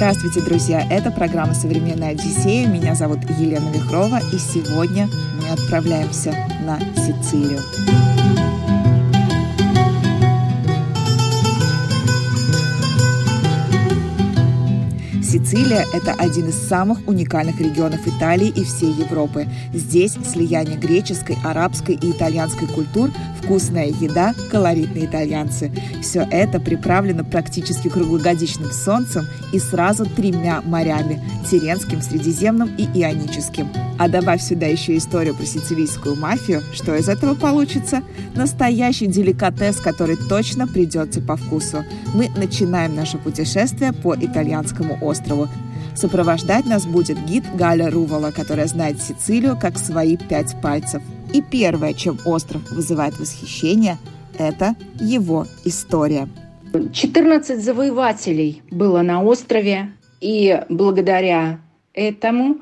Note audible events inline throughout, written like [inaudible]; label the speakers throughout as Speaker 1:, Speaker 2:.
Speaker 1: Здравствуйте, друзья! Это программа «Современная Одиссея». Меня зовут Елена Вихрова, и сегодня мы отправляемся на Сицилию. Сицилия – это один из самых уникальных регионов Италии и всей Европы. Здесь слияние греческой, арабской и итальянской культур, вкусная еда, колоритные итальянцы. Все это приправлено практически круглогодичным солнцем и сразу тремя морями – Тиренским, Средиземным и Ионическим. А добавь сюда еще историю про сицилийскую мафию, что из этого получится? Настоящий деликатес, который точно придется по вкусу. Мы начинаем наше путешествие по итальянскому острову. Сопровождать нас будет гид Галя Рувала, которая знает Сицилию как свои пять пальцев. И первое, чем остров вызывает восхищение, это его история.
Speaker 2: 14 завоевателей было на острове, и благодаря этому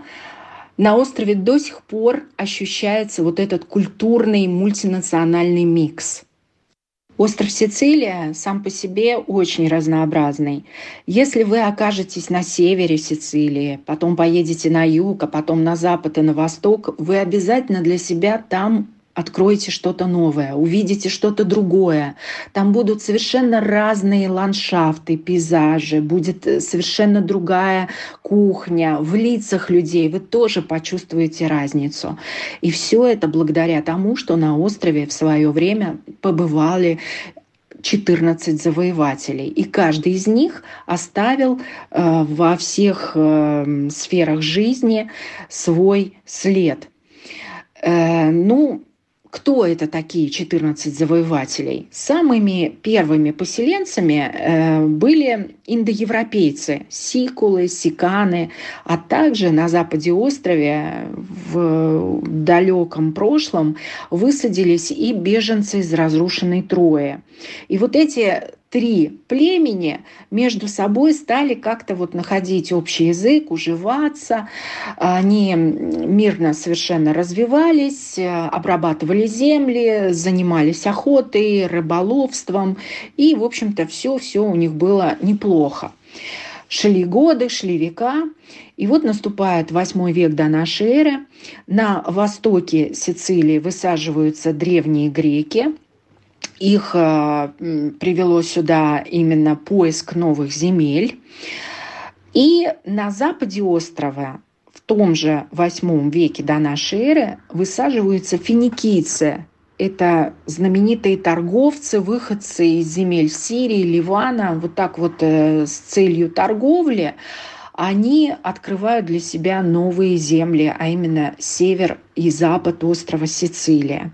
Speaker 2: на острове до сих пор ощущается вот этот культурный мультинациональный микс – Остров Сицилия сам по себе очень разнообразный. Если вы окажетесь на севере Сицилии, потом поедете на юг, а потом на запад и на восток, вы обязательно для себя там откроете что-то новое, увидите что-то другое. Там будут совершенно разные ландшафты, пейзажи, будет э, совершенно другая кухня. В лицах людей вы тоже почувствуете разницу. И все это благодаря тому, что на острове в свое время побывали 14 завоевателей. И каждый из них оставил э, во всех э, сферах жизни свой след. Э, ну, кто это такие 14 завоевателей? Самыми первыми поселенцами э, были индоевропейцы, сикулы, сиканы, а также на западе острова в далеком прошлом высадились и беженцы из разрушенной Трои. И вот эти три племени между собой стали как-то вот находить общий язык, уживаться. Они мирно совершенно развивались, обрабатывали земли, занимались охотой, рыболовством. И, в общем-то, все-все у них было неплохо. Шли годы, шли века, и вот наступает восьмой век до нашей эры. На востоке Сицилии высаживаются древние греки – их э, привело сюда именно поиск новых земель. И на западе острова в том же восьмом веке до нашей эры высаживаются финикийцы. Это знаменитые торговцы, выходцы из земель Сирии, Ливана, вот так вот э, с целью торговли они открывают для себя новые земли, а именно север и запад острова Сицилия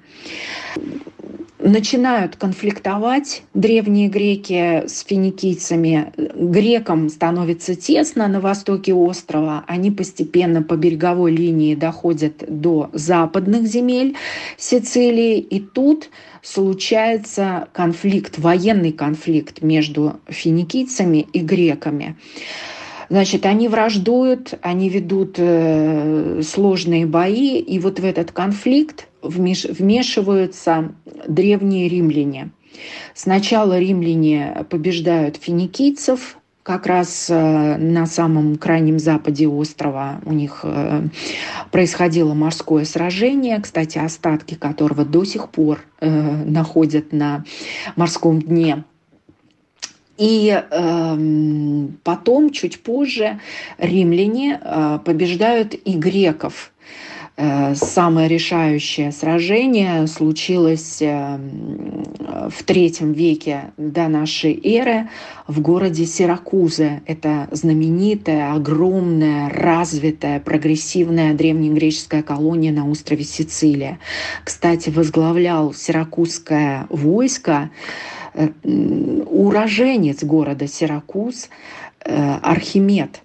Speaker 2: начинают конфликтовать древние греки с финикийцами. Грекам становится тесно на востоке острова. Они постепенно по береговой линии доходят до западных земель Сицилии. И тут случается конфликт, военный конфликт между финикийцами и греками. Значит, они враждуют, они ведут э, сложные бои, и вот в этот конфликт вмешиваются древние римляне. Сначала римляне побеждают финикийцев, как раз э, на самом крайнем западе острова у них э, происходило морское сражение, кстати, остатки которого до сих пор находят на морском дне. И э, потом, чуть позже, римляне э, побеждают и греков. Э, самое решающее сражение случилось э, в третьем веке до нашей эры в городе Сиракузы. Это знаменитая, огромная, развитая, прогрессивная древнегреческая колония на острове Сицилия. Кстати, возглавлял сиракузское войско уроженец города Сиракуз э, Архимед.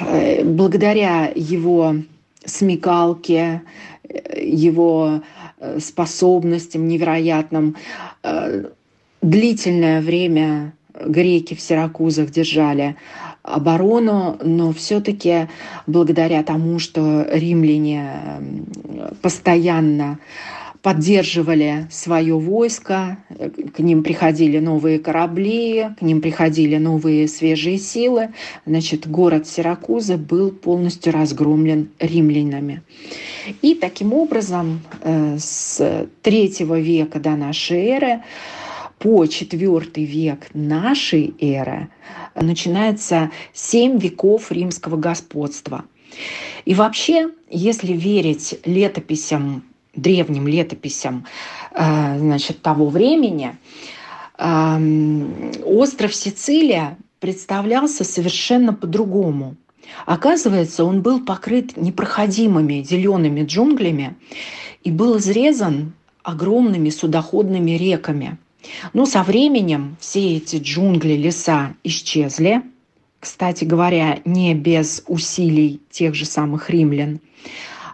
Speaker 2: э, благодаря его смекалке, его способностям невероятным, длительное время греки в Сиракузах держали оборону, но все-таки благодаря тому, что римляне постоянно поддерживали свое войско, к ним приходили новые корабли, к ним приходили новые свежие силы. Значит, город Сиракузы был полностью разгромлен римлянами. И таким образом э, с третьего века до нашей эры по четвертый век нашей эры начинается семь веков римского господства. И вообще, если верить летописям, древним летописям э, значит, того времени, эм, остров Сицилия представлялся совершенно по-другому. Оказывается, он был покрыт непроходимыми зелеными джунглями и был изрезан огромными судоходными реками – но со временем все эти джунгли, леса исчезли. Кстати говоря, не без усилий тех же самых римлян.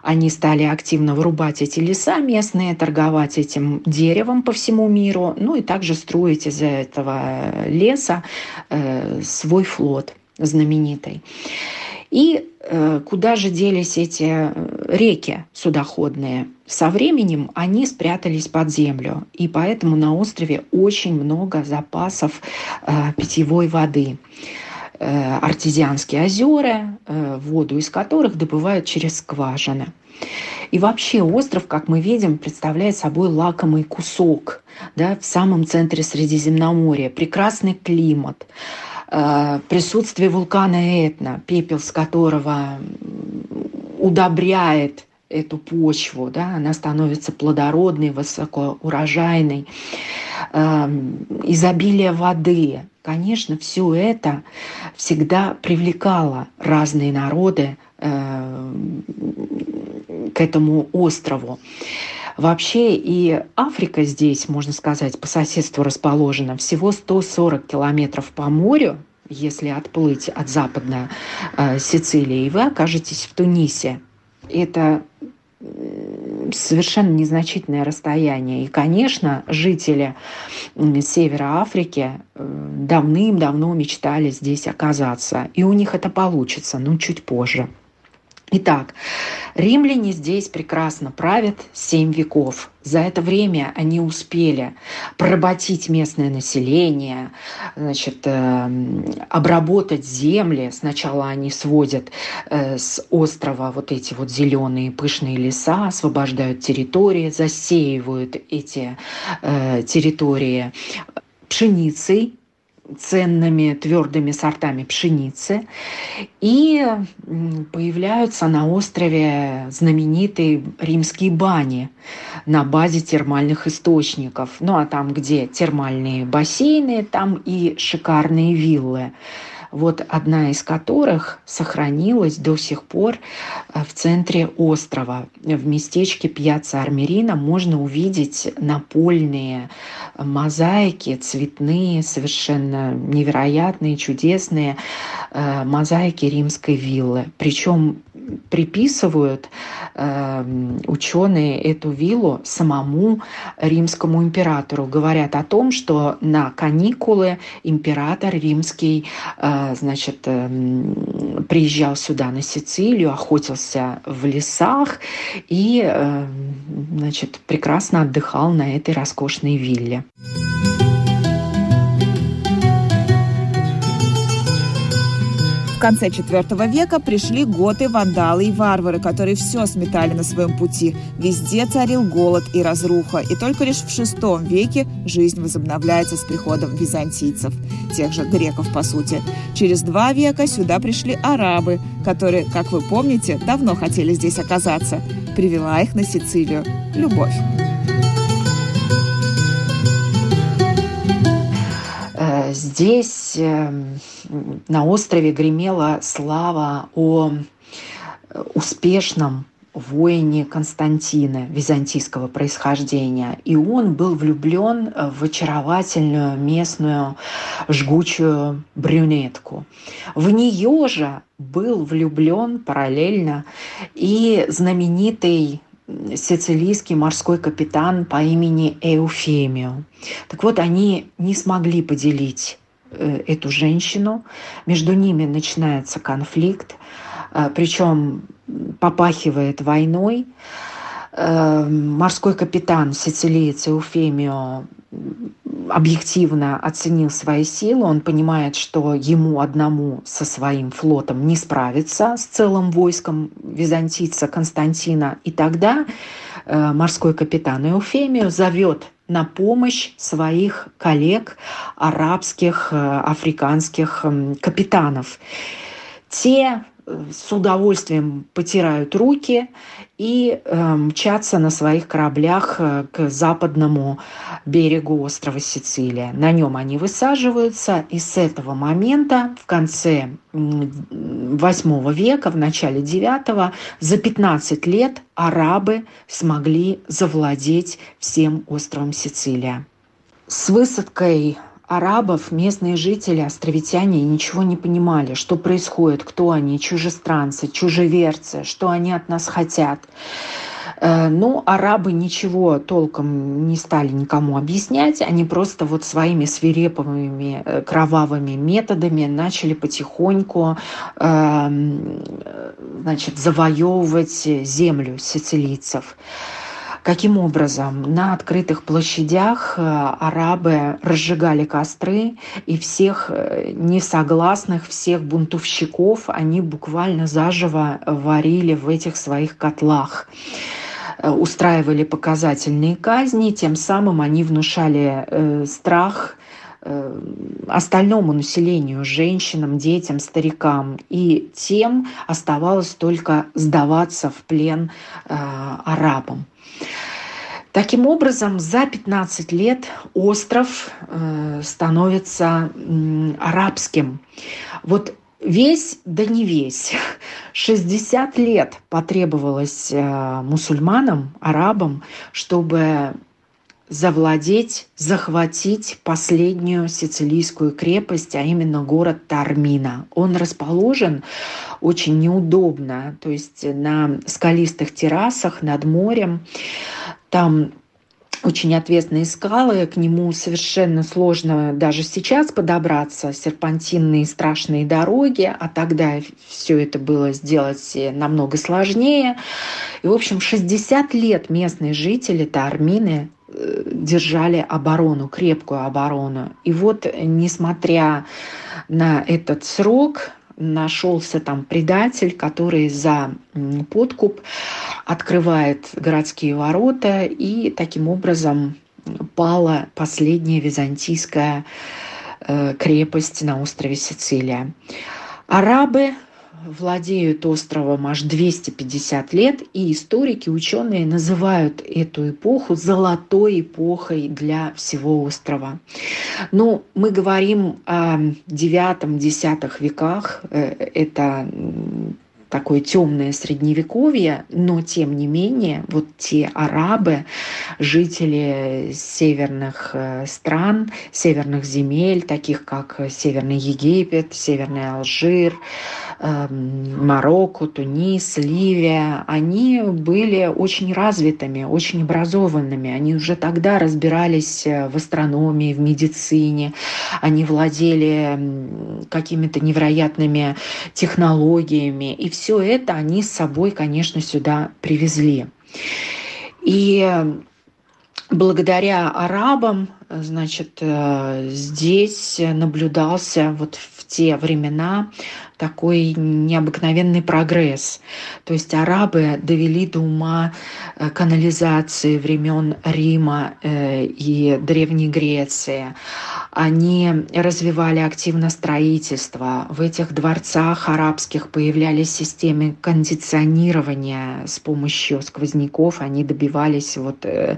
Speaker 2: Они стали активно вырубать эти леса местные, торговать этим деревом по всему миру, ну и также строить из этого леса э, свой флот знаменитый. И э, куда же делись эти э, реки судоходные? Со временем они спрятались под землю, и поэтому на острове очень много запасов э, питьевой воды артезианские озера, воду из которых добывают через скважины. И вообще остров, как мы видим, представляет собой лакомый кусок да, в самом центре Средиземноморья. Прекрасный климат, Э, присутствие вулкана Этна, пепел с которого удобряет эту почву, да, она становится плодородной, высокоурожайной, э, изобилие воды. Конечно, все это всегда привлекало разные народы э, к этому острову. Вообще и Африка здесь, можно сказать, по соседству расположена. Всего 140 километров по морю, если отплыть от западной э, Сицилии, и вы окажетесь в Тунисе. Это совершенно незначительное расстояние. И, конечно, жители севера Африки э, давным-давно мечтали здесь оказаться. И у них это получится, но чуть позже. Итак, римляне здесь прекрасно правят семь веков. За это время они успели проработить местное население, значит, э, обработать земли. Сначала они сводят э, с острова вот эти вот зеленые пышные леса, освобождают территории, засеивают эти э, территории пшеницей, ценными твердыми сортами пшеницы. И появляются на острове знаменитые римские бани на базе термальных источников. Ну а там, где термальные бассейны, там и шикарные виллы вот одна из которых сохранилась до сих пор э, в центре острова. В местечке Пьяца Армерина можно увидеть напольные мозаики, цветные, совершенно невероятные, чудесные э, мозаики римской виллы. Причем приписывают э, ученые эту виллу самому римскому императору. Говорят о том, что на каникулы император римский э, значит, э, приезжал сюда на Сицилию, охотился в лесах и э, значит, прекрасно отдыхал на этой роскошной вилле.
Speaker 1: Конце IV века пришли готы, вандалы и варвары, которые все сметали на своем пути. Везде царил голод и разруха, и только лишь в VI веке жизнь возобновляется с приходом византийцев, тех же греков, по сути. Через два века сюда пришли арабы, которые, как вы помните, давно хотели здесь оказаться. Привела их на Сицилию любовь.
Speaker 2: Здесь эм, на острове гремела слава о успешном воине Константина византийского происхождения. И он был влюблен в очаровательную местную жгучую брюнетку. В нее же был влюблен параллельно и знаменитый сицилийский морской капитан по имени Эуфемио. Так вот, они не смогли поделить э, эту женщину. Между ними начинается конфликт, э, причем попахивает войной. Э, морской капитан сицилиец Эуфемио объективно оценил свои силы, он понимает, что ему одному со своим флотом не справиться с целым войском византийца Константина. И тогда э, морской капитан Эуфемию зовет на помощь своих коллег арабских, э, африканских капитанов. Те с удовольствием потирают руки и э, мчатся на своих кораблях э, к западному берегу острова Сицилия. На нем они высаживаются, и с этого момента в конце VIII века, в начале IX, за 15 лет арабы смогли завладеть всем островом Сицилия. С высадкой арабов местные жители, островитяне, ничего не понимали, что происходит, кто они, чужестранцы, чужеверцы, что они от нас хотят. Э, ну, арабы ничего толком не стали никому объяснять, они просто вот своими свирепыми э, кровавыми методами начали потихоньку эм, значит, завоевывать землю сицилийцев. Каким образом? На открытых площадях э, арабы разжигали костры, и всех э, несогласных, всех бунтовщиков они буквально заживо варили в этих своих котлах э, устраивали показательные казни, тем самым они внушали э, страх остальному населению, женщинам, детям, старикам. И тем оставалось только сдаваться в плен э, арабам. Таким образом, за 15 лет остров э, становится арабским. Вот весь, да не весь, [laughs] 60 лет потребовалось э, мусульманам, арабам, чтобы завладеть, захватить последнюю сицилийскую крепость, а именно город Тармина. Он расположен очень неудобно, то есть на скалистых террасах над морем. Там очень ответственные скалы, к нему совершенно сложно даже сейчас подобраться, серпантинные страшные дороги, а тогда все это было сделать намного сложнее. И, в общем, 60 лет местные жители, это армины, э, держали оборону, крепкую оборону. И вот, несмотря на этот срок, нашелся там предатель, который за подкуп открывает городские ворота, и таким образом пала последняя византийская э, крепость на острове Сицилия. Арабы владеют островом аж 250 лет, и историки, ученые называют эту эпоху золотой эпохой для всего острова. Но мы говорим о 9-10 веках, э, это такое темное средневековье, но тем не менее вот те арабы, жители северных э, стран, северных земель, таких как Северный Египет, Северный Алжир, Марокко, Тунис, Ливия, они были очень развитыми, очень образованными. Они уже тогда разбирались э, в астрономии, в медицине, они владели какими-то невероятными технологиями. И все это они с собой, конечно, сюда привезли. И благодаря арабам, значит, э, здесь наблюдался вот в те времена такой необыкновенный прогресс. То есть арабы довели до ума э, канализации времен Рима э, и Древней Греции. Они развивали активно строительство. В этих дворцах арабских появлялись системы кондиционирования с помощью сквозняков. Они добивались вот э,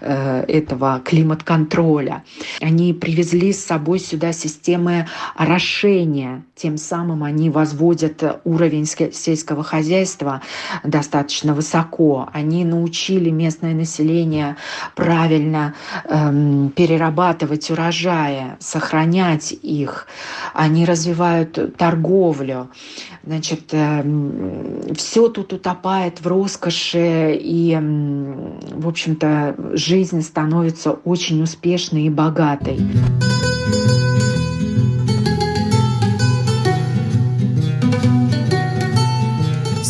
Speaker 2: э, этого климат-контроля. Они привезли с собой сюда системы орошения. Тем самым они возводят уровень сельского хозяйства достаточно высоко. Они научили местное население правильно эм, перерабатывать урожаи, сохранять их. Они развивают торговлю. Значит, эм, все тут утопает в роскоши, и, в общем-то, жизнь становится очень успешной и богатой.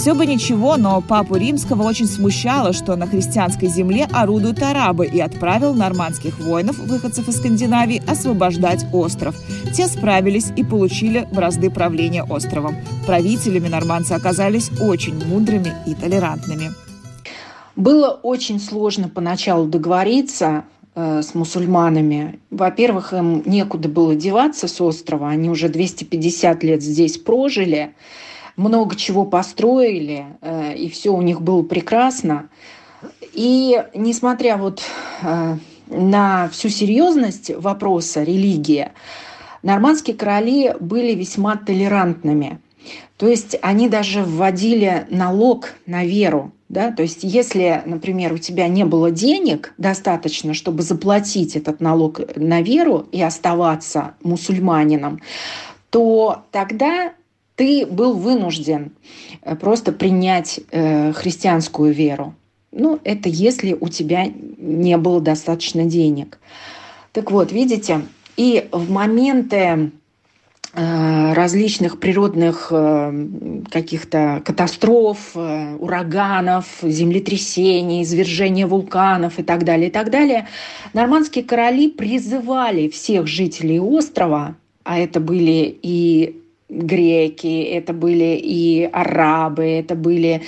Speaker 1: Все бы ничего, но папу римского очень смущало, что на христианской земле орудуют арабы и отправил нормандских воинов, выходцев из Скандинавии, освобождать остров. Те справились и получили бразды правления островом. Правителями нормандцы оказались очень мудрыми и толерантными.
Speaker 2: Было очень сложно поначалу договориться э, с мусульманами. Во-первых, им некуда было деваться с острова, они уже 250 лет здесь прожили много чего построили, э, и все у них было прекрасно. И несмотря вот э, на всю серьезность вопроса религии, нормандские короли были весьма толерантными. То есть они даже вводили налог на веру. Да? То есть если, например, у тебя не было денег достаточно, чтобы заплатить этот налог на веру и оставаться мусульманином, то тогда ты был вынужден э, просто принять э, христианскую веру. Ну, это если у тебя не было достаточно денег. Так вот, видите, и в моменты э, различных природных каких-то катастроф, ураганов, землетрясений, извержения вулканов и так далее, и так далее, нормандские короли призывали всех жителей острова, а это были и греки, это были и арабы, это были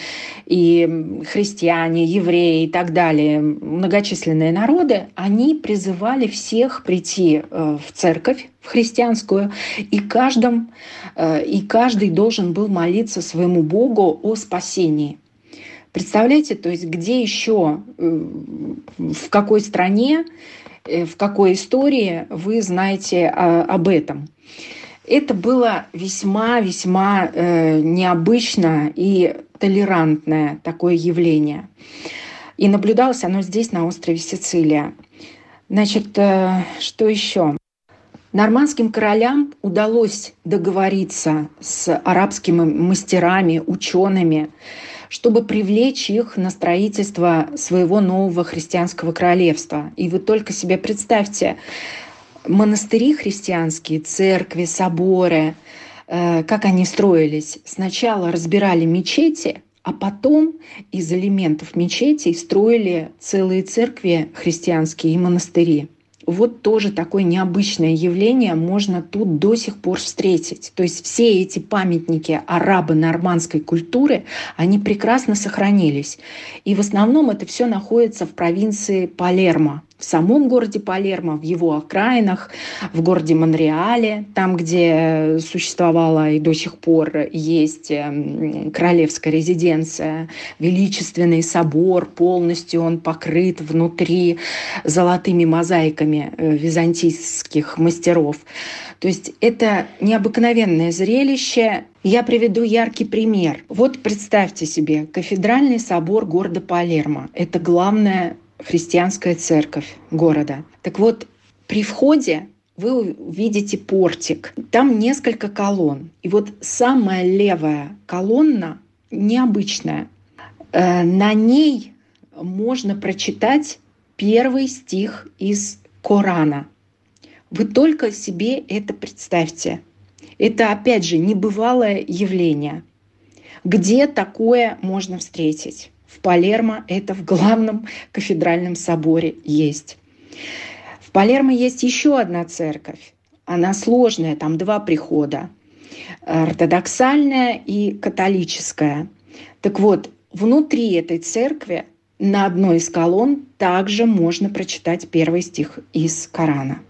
Speaker 2: и христиане, евреи и так далее, многочисленные народы, они призывали всех прийти э, в церковь, в христианскую, и, каждом, э, и каждый должен был молиться своему Богу о спасении. Представляете, то есть где еще, э, в какой стране, в какой истории вы знаете об этом? Это было весьма-весьма э, необычно и толерантное такое явление. И наблюдалось оно здесь, на острове Сицилия. Значит, э, что еще? Нормандским королям удалось договориться с арабскими мастерами, учеными, чтобы привлечь их на строительство своего нового христианского королевства. И вы только себе представьте, монастыри христианские, церкви, соборы, э, как они строились. Сначала разбирали мечети, а потом из элементов мечетей строили целые церкви христианские и монастыри вот тоже такое необычное явление можно тут до сих пор встретить. То есть все эти памятники арабо-нормандской культуры, они прекрасно сохранились. И в основном это все находится в провинции Палермо в самом городе Палермо, в его окраинах, в городе Монреале, там, где существовала и до сих пор есть эм, королевская резиденция, величественный собор, полностью он покрыт внутри золотыми мозаиками э, византийских мастеров. То есть это необыкновенное зрелище. Я приведу яркий пример. Вот представьте себе, кафедральный собор города Палермо. Это главная христианская церковь города. Так вот, при входе вы увидите портик. Там несколько колонн. И вот самая левая колонна необычная. Э, на ней можно прочитать первый стих из Корана. Вы только себе это представьте. Это, опять же, небывалое явление. Где такое можно встретить? В Палермо это в главном кафедральном соборе есть. В Палермо есть еще одна церковь. Она сложная, там два прихода. Ортодоксальная и католическая. Так вот, внутри этой церкви на одной из колонн также можно прочитать первый стих из Корана.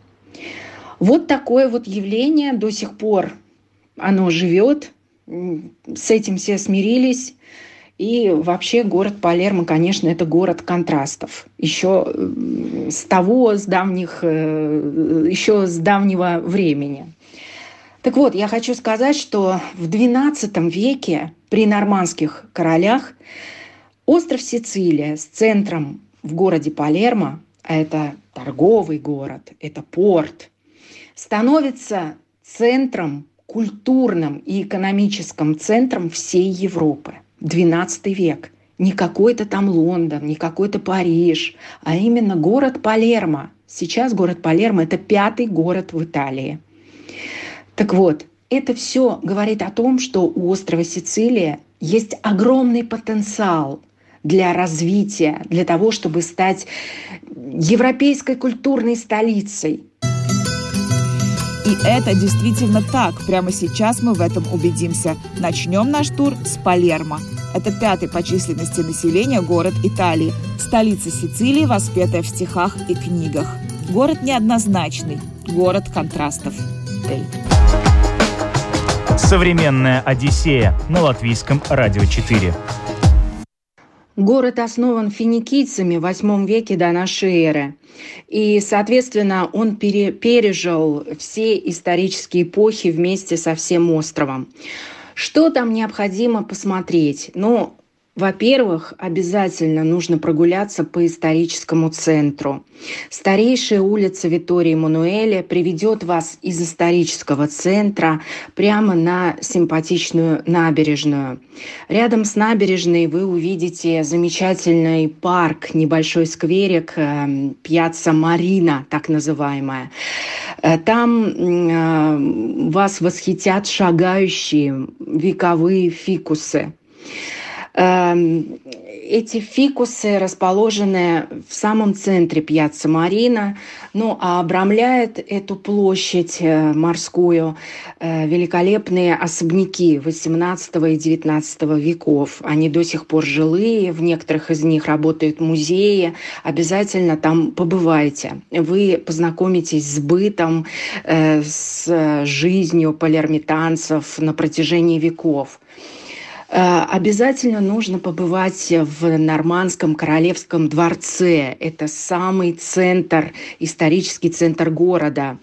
Speaker 2: Вот такое вот явление до сих пор оно живет, с этим все смирились. И вообще город Палермо, конечно, это город контрастов. Еще с того, с давних, э, еще с давнего времени. Так вот, я хочу сказать, что в XII веке при нормандских королях остров Сицилия с центром в городе Палермо, а это торговый город, это порт, становится центром, культурным и экономическим центром всей Европы. XII век. Не какой-то там Лондон, не какой-то Париж, а именно город Палермо. Сейчас город Палермо – это пятый город в Италии. Так вот, это все говорит о том, что у острова Сицилия есть огромный потенциал для развития, для того, чтобы стать европейской культурной столицей.
Speaker 1: И это действительно так. Прямо сейчас мы в этом убедимся. Начнем наш тур с Палермо. Это пятый по численности населения город Италии, столица Сицилии, воспетая в стихах и книгах. Город неоднозначный, город контрастов.
Speaker 3: Современная Одиссея на латвийском радио 4.
Speaker 2: Город основан финикийцами в VIII веке до нашей эры. И, соответственно, он пере, пережил все исторические эпохи вместе со всем островом. Что там необходимо посмотреть? Ну, во-первых, обязательно нужно прогуляться по историческому центру. Старейшая улица Витории Мануэля приведет вас из исторического центра прямо на симпатичную набережную. Рядом с набережной вы увидите замечательный парк, небольшой скверик, э, Пьяца Марина, так называемая. Э, там э, вас восхитят шагающие вековые фикусы. Эм, эти фикусы расположены в самом центре Пьяцца Марина, ну а обрамляет эту площадь э, морскую э, великолепные особняки XVIII и XIX веков. Они до сих пор жилые, в некоторых из них работают музеи. Обязательно там побывайте. Вы познакомитесь с бытом, э, с жизнью палермитанцев на протяжении веков. Э, обязательно нужно побывать в Нормандском королевском дворце. Это самый центр, исторический центр города.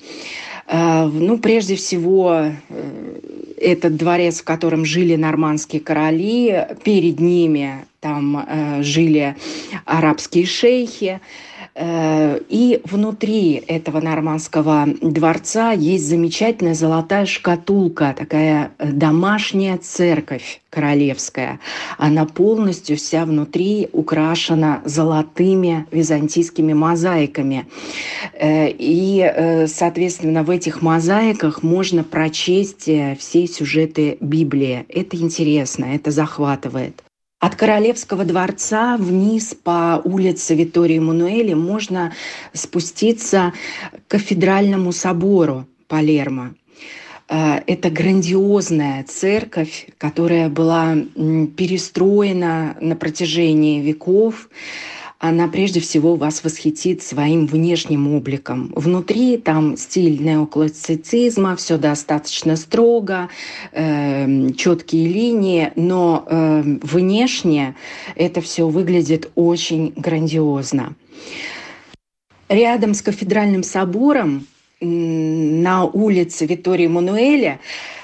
Speaker 2: Э, ну, прежде всего, э, этот дворец, в котором жили нормандские короли, перед ними там жили арабские шейхи. Э, и внутри этого нормандского дворца есть замечательная золотая шкатулка, такая э, домашняя церковь королевская. Она полностью вся внутри украшена золотыми византийскими мозаиками. Э, и, соответственно, в этих мозаиках можно прочесть все сюжеты Библии. Это интересно, это захватывает. От Королевского дворца вниз по улице Витории Мануэли можно спуститься к кафедральному собору Палермо. Э, это грандиозная церковь, которая была перестроена на протяжении веков она прежде всего вас восхитит своим внешним обликом. Внутри там стиль неоклассицизма, все достаточно строго, э, четкие линии, но э, внешне это все выглядит очень грандиозно. Рядом с кафедральным собором на улице Витории Мануэля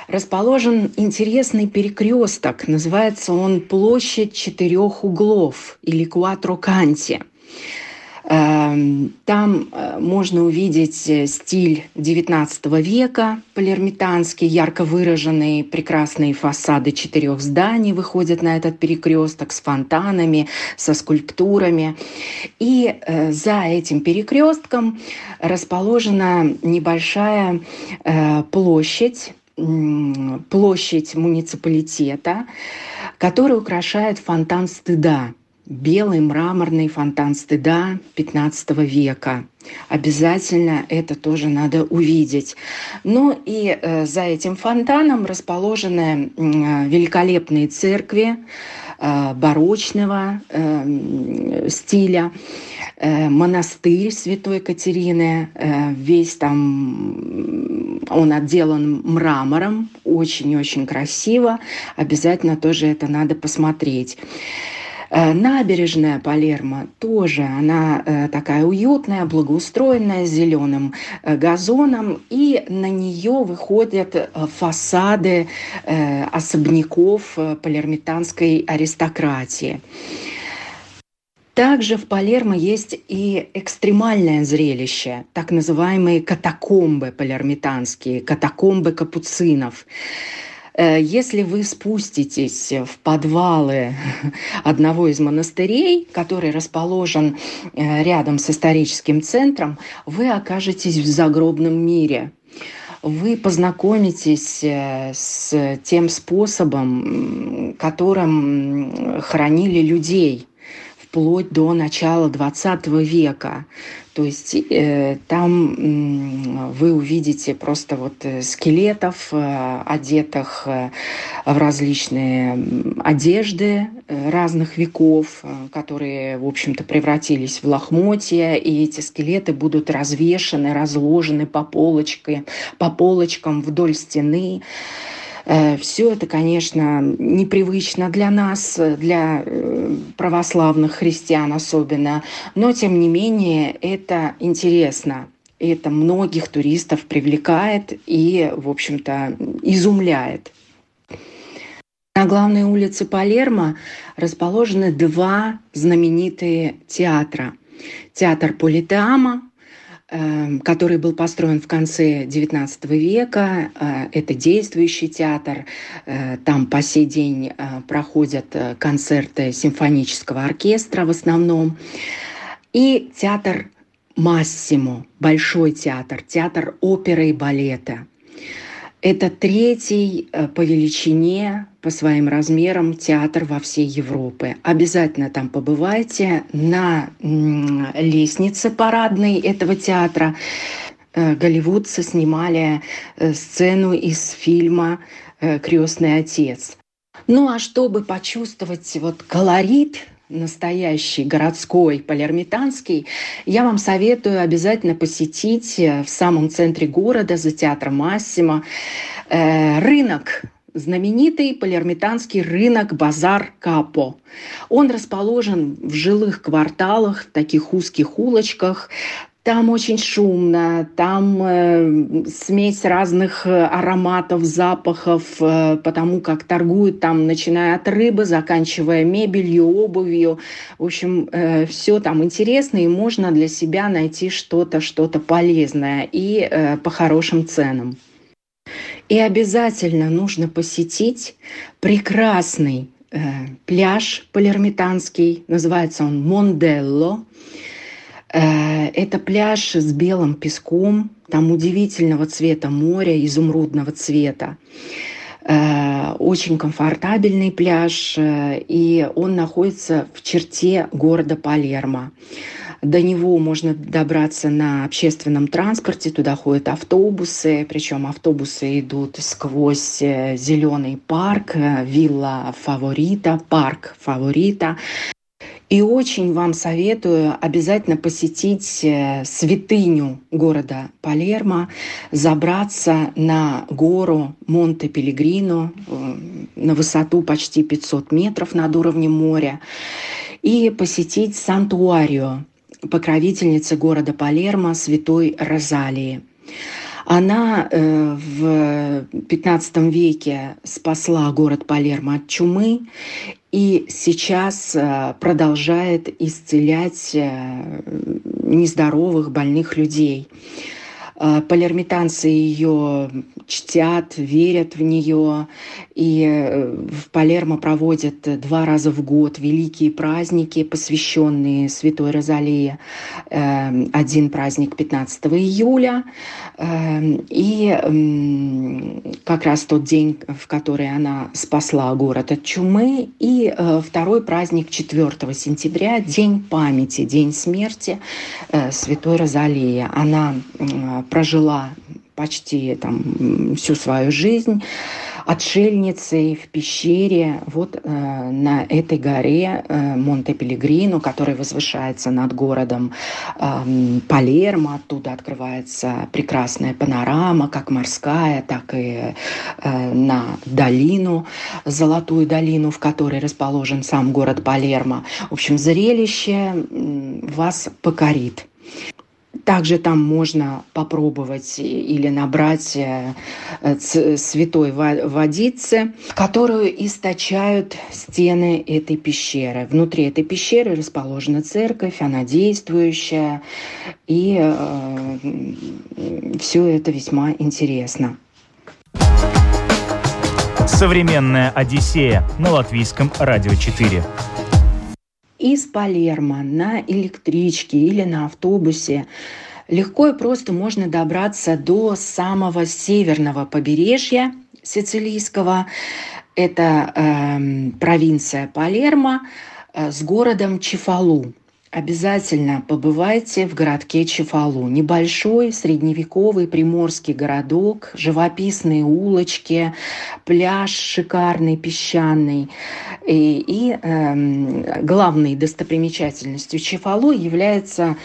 Speaker 2: расположен интересный перекресток. Называется он «Площадь четырех углов» или «Куатро Канти». Эм, там э, можно увидеть э, стиль XIX века, палермитанский, ярко выраженные прекрасные фасады четырех зданий выходят на этот перекресток с фонтанами, со скульптурами. И э, за этим перекрестком расположена небольшая площадь, площадь муниципалитета, который украшает фонтан стыда. Белый мраморный фонтан стыда 15 века. Обязательно это тоже надо увидеть. Ну и э, за этим фонтаном расположены э, великолепные церкви, барочного стиля. Монастырь Святой Катерины, весь там он отделан мрамором, очень-очень красиво. Обязательно тоже это надо посмотреть. Э, набережная Палермо тоже, она э, такая уютная, благоустроенная, с зеленым э, газоном, и на нее выходят фасады особняков палермитанской аристократии. Также в Палермо есть и экстремальное зрелище, так называемые катакомбы палермитанские, катакомбы капуцинов. Э, если вы спуститесь в подвалы [laughs] одного из монастырей, который расположен э, рядом с историческим центром, вы окажетесь в загробном мире. Вы познакомитесь э, с тем способом, которым хоронили людей – вплоть до начала 20 века. То есть э, там э, вы увидите просто вот э, скелетов, э, одетых э, в различные одежды э, разных веков, э, которые, в общем-то, превратились в лохмотья, и эти скелеты будут развешаны, разложены по, полочке, по полочкам вдоль стены. Все это, конечно, непривычно для нас, для э, православных христиан особенно, но тем не менее это интересно. Это многих туристов привлекает и, в общем-то, изумляет. На главной улице Палермо расположены два знаменитые театра. Театр Политеама который был построен в конце XIX века. Э, это действующий театр. Э, там по сей день э, проходят концерты симфонического оркестра в основном. И театр Массимо, большой театр, театр оперы и балета. Это третий по величине по своим размерам театр во всей Европе. Обязательно там побывайте на лестнице парадной этого театра. Э, голливудцы снимали э, сцену из фильма э, «Крестный отец». Ну а чтобы почувствовать вот колорит настоящий, городской, палермитанский, я вам советую обязательно посетить в самом центре города, за театром Массимо, рынок знаменитый палермитанский рынок Базар Капо. Он расположен в жилых кварталах, в таких узких улочках. Там очень шумно, там э, смесь разных э, ароматов, запахов, э, потому как торгуют там, начиная от рыбы, заканчивая мебелью, обувью. В общем, э, все там интересно, и можно для себя найти что-то, что-то полезное и э, по хорошим ценам. И обязательно нужно посетить прекрасный э, пляж палермитанский, называется он Монделло. Э, это пляж с белым песком, там удивительного цвета моря, изумрудного цвета. Э, очень комфортабельный пляж, э, и он находится в черте города Палермо. До него можно добраться на общественном транспорте, туда ходят автобусы, причем автобусы идут сквозь зеленый парк, вилла фаворита, парк фаворита. И очень вам советую обязательно посетить э, святыню города Палермо, забраться на гору Монте-Пелегрино на высоту почти 500 метров над уровнем моря и посетить Сантуарио, покровительницы города Палермо святой Розалии. Она э, в XV веке спасла город Палермо от чумы и сейчас э, продолжает исцелять э, нездоровых, больных людей. Палермитанцы ее чтят, верят в нее. И э, в Палермо проводят два раза в год великие праздники, посвященные Святой Розалии. Эм, один праздник 15 июля. Эм, и как раз тот день, в который она спасла город от чумы. И э, второй праздник 4 сентября, День памяти, День смерти Святой Розалии. Она прожила почти там, всю свою жизнь отшельницей в пещере вот э, на этой горе э, Монте-Пелегрино, которая возвышается над городом э, Палермо. Оттуда открывается прекрасная панорама, как морская, так и э, на долину, Золотую долину, в которой расположен сам город Палермо. В общем, зрелище вас покорит. Также там можно попробовать или набрать э, святой водицы, которую источают стены этой пещеры. Внутри этой пещеры расположена церковь, она действующая, и э, все это весьма интересно.
Speaker 3: Современная Одиссея на латвийском радио 4
Speaker 2: из Палермо на электричке или на автобусе легко и просто можно добраться до самого северного побережья сицилийского. Это э, провинция Палермо э, с городом Чефалу. Обязательно побывайте в городке Чефалу. Небольшой средневековый приморский городок, живописные улочки, пляж шикарный, песчаный. И, и э, главной достопримечательностью Чефалу является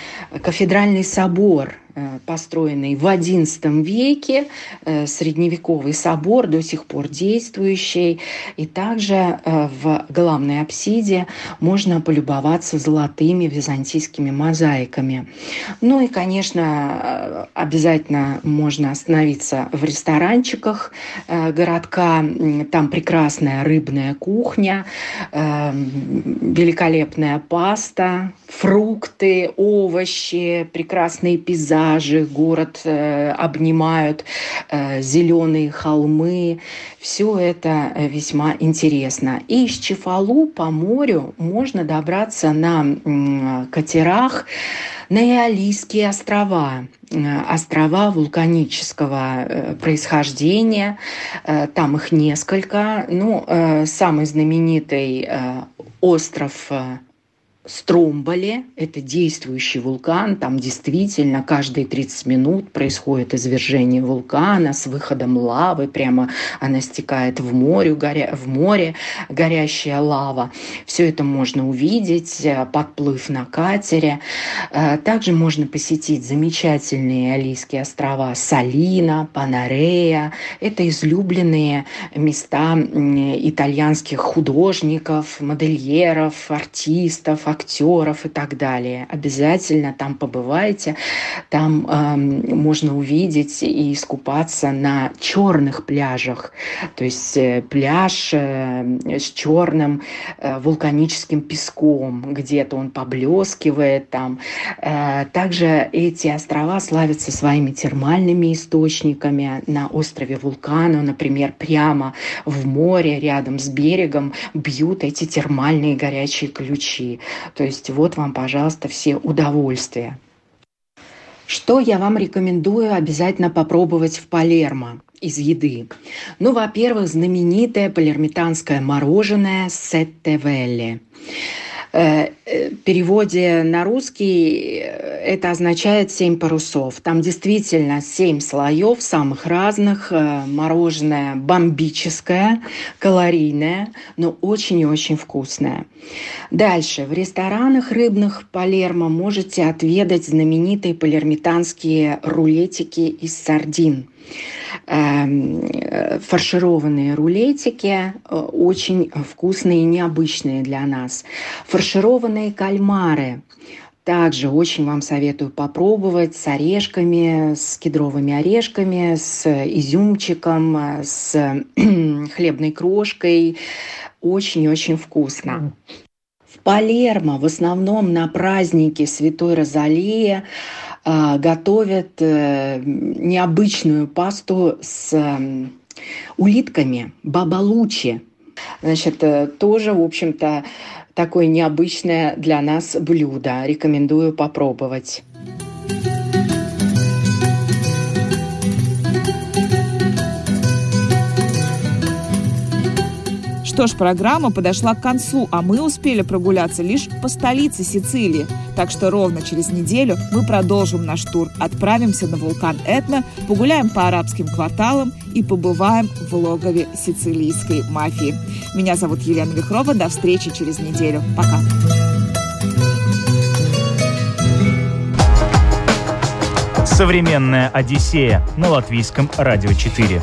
Speaker 2: кафедральный собор – построенный в XI веке, э, средневековый собор, до сих пор действующий. И также э, в главной апсиде можно полюбоваться золотыми византийскими мозаиками. Ну и, конечно, обязательно можно остановиться в ресторанчиках городка. Там прекрасная рыбная кухня, великолепная паста, фрукты, овощи, прекрасные пейзажи город э, обнимают э, зеленые холмы. Все это э, весьма интересно. И из Чефалу по морю можно добраться на э, катерах на Иолийские острова э, острова вулканического э, происхождения. Там их несколько. Ну, самый знаменитый остров Стромболе, это действующий вулкан, там действительно каждые 30 минут происходит извержение вулкана с выходом лавы, прямо она стекает в море, горя, в море горящая лава. Все это можно увидеть, э, подплыв на катере. Э, также можно посетить замечательные Алийские острова Салина, Панарея. Это излюбленные места итальянских художников, модельеров, артистов, актеров и так далее. Обязательно там побывайте. Там э, можно увидеть и искупаться на черных пляжах. То есть э, пляж э, с черным э, вулканическим песком. Где-то он поблескивает там. Э, также эти острова славятся своими термальными источниками. На острове Вулкану, например, прямо в море рядом с берегом бьют эти термальные горячие ключи. То есть вот вам, пожалуйста, все удовольствия. Что я вам рекомендую обязательно попробовать в Палермо из еды? Ну, во-первых, знаменитое палермитанское мороженое Сеттевелли. Переводе на русский э, это означает семь парусов. Там действительно семь слоев самых разных. Мороженое бомбическое, калорийное, но очень и очень вкусное. Дальше. В ресторанах рыбных Палермо можете отведать знаменитые палермитанские рулетики из сардин. Эм, фаршированные рулетики, э, очень вкусные и необычные для нас. Фаршированные кальмары. Также очень вам советую попробовать с орешками, с кедровыми орешками, с изюмчиком, с [clears throat] хлебной крошкой. Очень-очень вкусно. В Палермо в основном на празднике Святой Розалии готовят э, необычную пасту с улитками, бабалучи. Значит, э, тоже, в общем-то, такое необычное для нас блюдо. Рекомендую попробовать.
Speaker 1: Что ж, программа подошла к концу, а мы успели прогуляться лишь по столице Сицилии. Так что ровно через неделю мы продолжим наш тур, отправимся на вулкан Этна, погуляем по арабским кварталам и побываем в логове сицилийской мафии. Меня зовут Елена Вихрова. До встречи через неделю. Пока.
Speaker 3: Современная Одиссея на латвийском радио 4.